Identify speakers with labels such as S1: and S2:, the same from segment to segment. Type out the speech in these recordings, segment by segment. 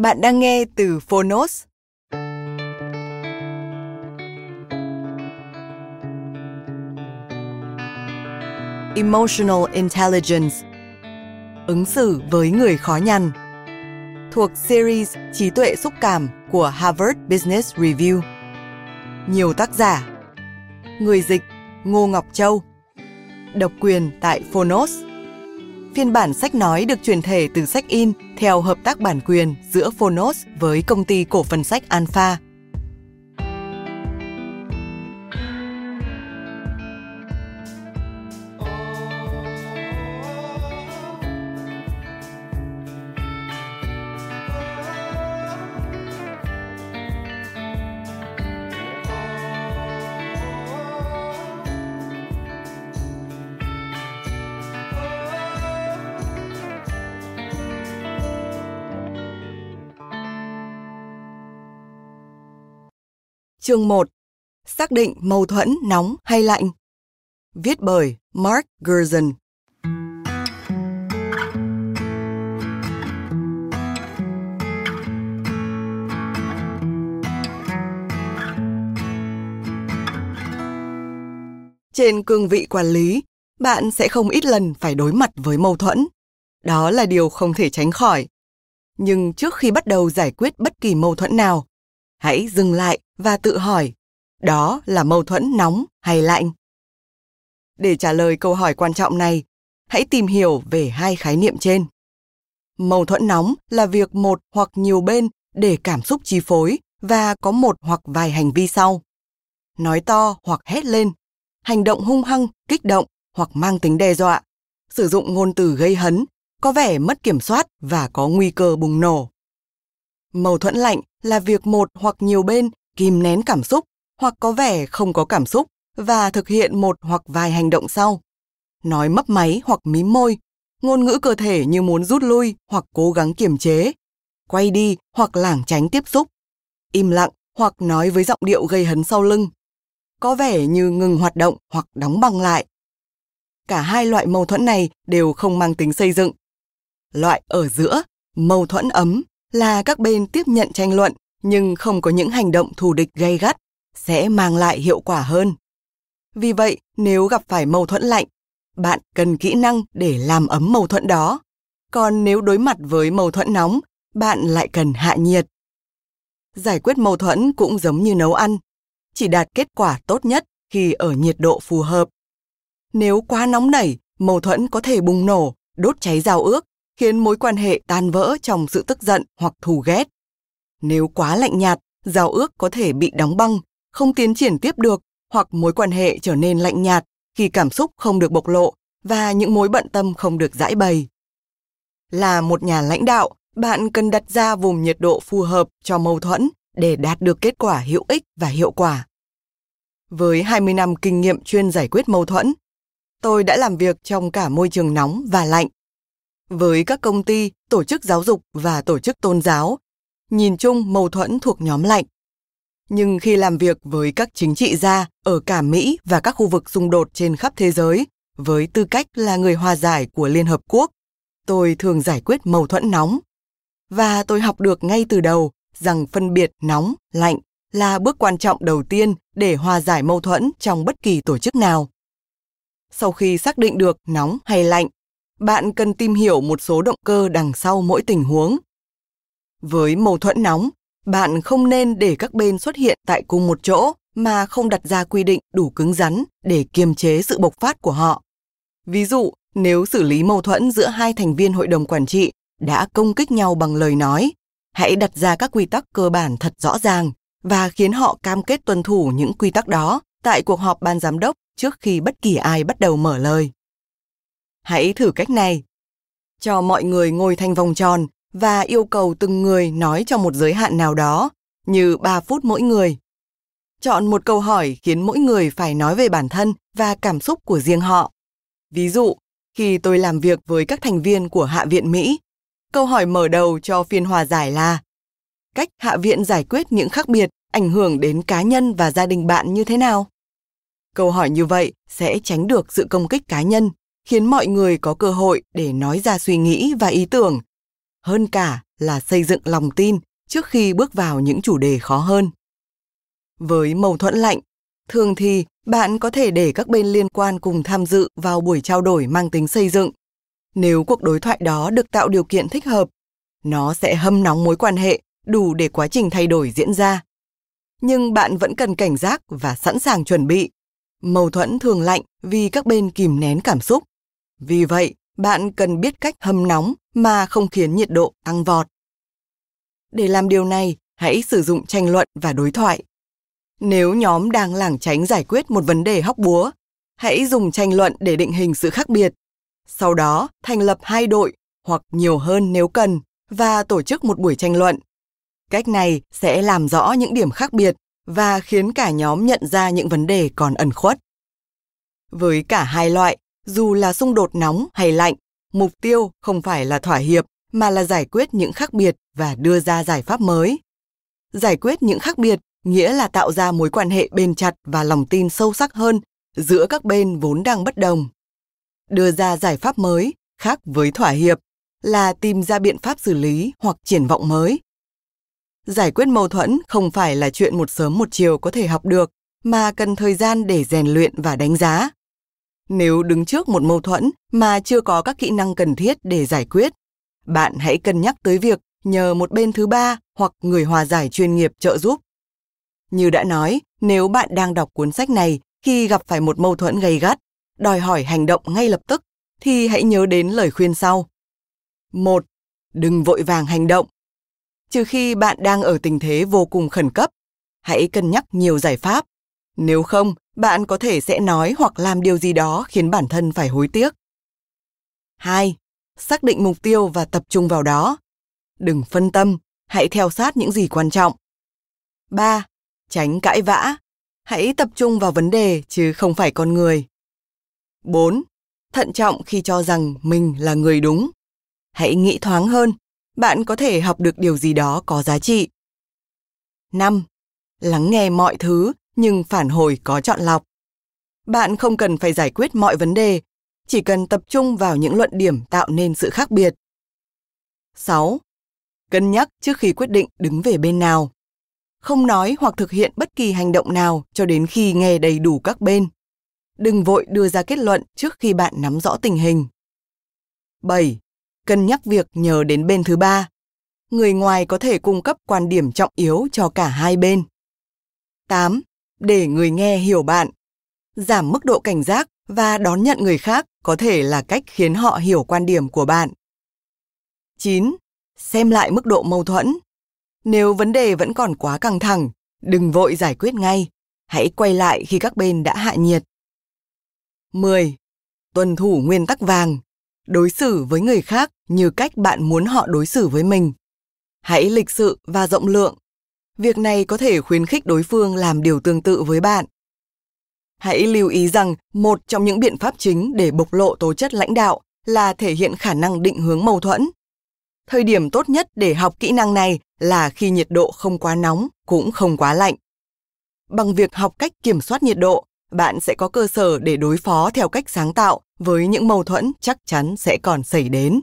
S1: Bạn đang nghe từ Phonos. Emotional Intelligence. Ứng xử với người khó nhằn. Thuộc series Trí tuệ xúc cảm của Harvard Business Review. Nhiều tác giả. Người dịch Ngô Ngọc Châu. Độc quyền tại Phonos. Phiên bản sách nói được truyền thể từ sách in theo hợp tác bản quyền giữa Phonos với công ty cổ phần sách Alpha. Chương 1. Xác định mâu thuẫn nóng hay lạnh. Viết bởi Mark Gerson. Trên cương vị quản lý, bạn sẽ không ít lần phải đối mặt với mâu thuẫn. Đó là điều không thể tránh khỏi. Nhưng trước khi bắt đầu giải quyết bất kỳ mâu thuẫn nào, hãy dừng lại và tự hỏi, đó là mâu thuẫn nóng hay lạnh? Để trả lời câu hỏi quan trọng này, hãy tìm hiểu về hai khái niệm trên. Mâu thuẫn nóng là việc một hoặc nhiều bên để cảm xúc chi phối và có một hoặc vài hành vi sau. Nói to hoặc hét lên, hành động hung hăng, kích động hoặc mang tính đe dọa, sử dụng ngôn từ gây hấn, có vẻ mất kiểm soát và có nguy cơ bùng nổ. Mâu thuẫn lạnh là việc một hoặc nhiều bên kìm nén cảm xúc hoặc có vẻ không có cảm xúc và thực hiện một hoặc vài hành động sau. Nói mấp máy hoặc mím môi, ngôn ngữ cơ thể như muốn rút lui hoặc cố gắng kiềm chế, quay đi hoặc lảng tránh tiếp xúc, im lặng hoặc nói với giọng điệu gây hấn sau lưng, có vẻ như ngừng hoạt động hoặc đóng băng lại. Cả hai loại mâu thuẫn này đều không mang tính xây dựng. Loại ở giữa, mâu thuẫn ấm, là các bên tiếp nhận tranh luận nhưng không có những hành động thù địch gay gắt sẽ mang lại hiệu quả hơn. Vì vậy, nếu gặp phải mâu thuẫn lạnh, bạn cần kỹ năng để làm ấm mâu thuẫn đó. Còn nếu đối mặt với mâu thuẫn nóng, bạn lại cần hạ nhiệt. Giải quyết mâu thuẫn cũng giống như nấu ăn, chỉ đạt kết quả tốt nhất khi ở nhiệt độ phù hợp. Nếu quá nóng nảy, mâu thuẫn có thể bùng nổ, đốt cháy giao ước, khiến mối quan hệ tan vỡ trong sự tức giận hoặc thù ghét. Nếu quá lạnh nhạt, giao ước có thể bị đóng băng, không tiến triển tiếp được hoặc mối quan hệ trở nên lạnh nhạt khi cảm xúc không được bộc lộ và những mối bận tâm không được giải bày. Là một nhà lãnh đạo, bạn cần đặt ra vùng nhiệt độ phù hợp cho mâu thuẫn để đạt được kết quả hữu ích và hiệu quả. Với 20 năm kinh nghiệm chuyên giải quyết mâu thuẫn, tôi đã làm việc trong cả môi trường nóng và lạnh. Với các công ty, tổ chức giáo dục và tổ chức tôn giáo, nhìn chung mâu thuẫn thuộc nhóm lạnh. Nhưng khi làm việc với các chính trị gia ở cả Mỹ và các khu vực xung đột trên khắp thế giới, với tư cách là người hòa giải của Liên Hợp Quốc, tôi thường giải quyết mâu thuẫn nóng. Và tôi học được ngay từ đầu rằng phân biệt nóng, lạnh là bước quan trọng đầu tiên để hòa giải mâu thuẫn trong bất kỳ tổ chức nào. sau khi xác định được nóng hay lạnh, bạn cần tìm hiểu một số động cơ đằng sau mỗi tình huống. Với mâu thuẫn nóng, bạn không nên để các bên xuất hiện tại cùng một chỗ mà không đặt ra quy định đủ cứng rắn để kiềm chế sự bộc phát của họ. Ví dụ, nếu xử lý mâu thuẫn giữa hai thành viên hội đồng quản trị đã công kích nhau bằng lời nói, hãy đặt ra các quy tắc cơ bản thật rõ ràng và khiến họ cam kết tuân thủ những quy tắc đó tại cuộc họp ban giám đốc trước khi bất kỳ ai bắt đầu mở lời. Hãy thử cách này. Cho mọi người ngồi thành vòng tròn và yêu cầu từng người nói trong một giới hạn nào đó, như 3 phút mỗi người. Chọn một câu hỏi khiến mỗi người phải nói về bản thân và cảm xúc của riêng họ. Ví dụ, khi tôi làm việc với các thành viên của Hạ viện Mỹ, câu hỏi mở đầu cho phiên hòa giải là cách Hạ viện giải quyết những khác biệt ảnh hưởng đến cá nhân và gia đình bạn như thế nào? Câu hỏi như vậy sẽ tránh được sự công kích cá nhân, khiến mọi người có cơ hội để nói ra suy nghĩ và ý tưởng, hơn cả là xây dựng lòng tin trước khi bước vào những chủ đề khó hơn. Với mâu thuẫn lạnh, thường thì bạn có thể để các bên liên quan cùng tham dự vào buổi trao đổi mang tính xây dựng. Nếu cuộc đối thoại đó được tạo điều kiện thích hợp, nó sẽ hâm nóng mối quan hệ đủ để quá trình thay đổi diễn ra. Nhưng bạn vẫn cần cảnh giác và sẵn sàng chuẩn bị. Mâu thuẫn thường lạnh vì các bên kìm nén cảm xúc. Vì vậy, bạn cần biết cách hâm nóng mà không khiến nhiệt độ tăng vọt. Để làm điều này, hãy sử dụng tranh luận và đối thoại. Nếu nhóm đang lảng tránh giải quyết một vấn đề hóc búa, hãy dùng tranh luận để định hình sự khác biệt. Sau đó, thành lập hai đội hoặc nhiều hơn nếu cần và tổ chức một buổi tranh luận. Cách này sẽ làm rõ những điểm khác biệt và khiến cả nhóm nhận ra những vấn đề còn ẩn khuất. Với cả hai loại, dù là xung đột nóng hay lạnh, mục tiêu không phải là thỏa hiệp mà là giải quyết những khác biệt và đưa ra giải pháp mới. Giải quyết những khác biệt nghĩa là tạo ra mối quan hệ bền chặt và lòng tin sâu sắc hơn giữa các bên vốn đang bất đồng. Đưa ra giải pháp mới khác với thỏa hiệp là tìm ra biện pháp xử lý hoặc triển vọng mới. Giải quyết mâu thuẫn không phải là chuyện một sớm một chiều có thể học được, mà cần thời gian để rèn luyện và đánh giá. Nếu đứng trước một mâu thuẫn mà chưa có các kỹ năng cần thiết để giải quyết, bạn hãy cân nhắc tới việc nhờ một bên thứ ba hoặc người hòa giải chuyên nghiệp trợ giúp. Như đã nói, nếu bạn đang đọc cuốn sách này khi gặp phải một mâu thuẫn gay gắt, đòi hỏi hành động ngay lập tức, thì hãy nhớ đến lời khuyên sau. một Đừng vội vàng hành động. Trừ khi bạn đang ở tình thế vô cùng khẩn cấp, hãy cân nhắc nhiều giải pháp. Nếu không, bạn có thể sẽ nói hoặc làm điều gì đó khiến bản thân phải hối tiếc. 2. Xác định mục tiêu và tập trung vào đó. Đừng phân tâm, hãy theo sát những gì quan trọng. 3. Tránh cãi vã. Hãy tập trung vào vấn đề chứ không phải con người. 4. Thận trọng khi cho rằng mình là người đúng. Hãy nghĩ thoáng hơn, bạn có thể học được điều gì đó có giá trị. 5. Lắng nghe mọi thứ nhưng phản hồi có chọn lọc. Bạn không cần phải giải quyết mọi vấn đề, chỉ cần tập trung vào những luận điểm tạo nên sự khác biệt. 6. Cân nhắc trước khi quyết định đứng về bên nào. Không nói hoặc thực hiện bất kỳ hành động nào cho đến khi nghe đầy đủ các bên. Đừng vội đưa ra kết luận trước khi bạn nắm rõ tình hình. 7. Cân nhắc việc nhờ đến bên thứ ba. Người ngoài có thể cung cấp quan điểm trọng yếu cho cả hai bên. 8 để người nghe hiểu bạn. Giảm mức độ cảnh giác và đón nhận người khác có thể là cách khiến họ hiểu quan điểm của bạn. 9. Xem lại mức độ mâu thuẫn. Nếu vấn đề vẫn còn quá căng thẳng, đừng vội giải quyết ngay. Hãy quay lại khi các bên đã hạ nhiệt. 10. Tuân thủ nguyên tắc vàng. Đối xử với người khác như cách bạn muốn họ đối xử với mình. Hãy lịch sự và rộng lượng Việc này có thể khuyến khích đối phương làm điều tương tự với bạn. Hãy lưu ý rằng một trong những biện pháp chính để bộc lộ tố chất lãnh đạo là thể hiện khả năng định hướng mâu thuẫn. Thời điểm tốt nhất để học kỹ năng này là khi nhiệt độ không quá nóng cũng không quá lạnh. Bằng việc học cách kiểm soát nhiệt độ, bạn sẽ có cơ sở để đối phó theo cách sáng tạo với những mâu thuẫn chắc chắn sẽ còn xảy đến.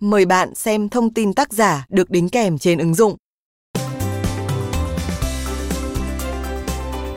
S1: Mời bạn xem thông tin tác giả được đính kèm trên ứng dụng.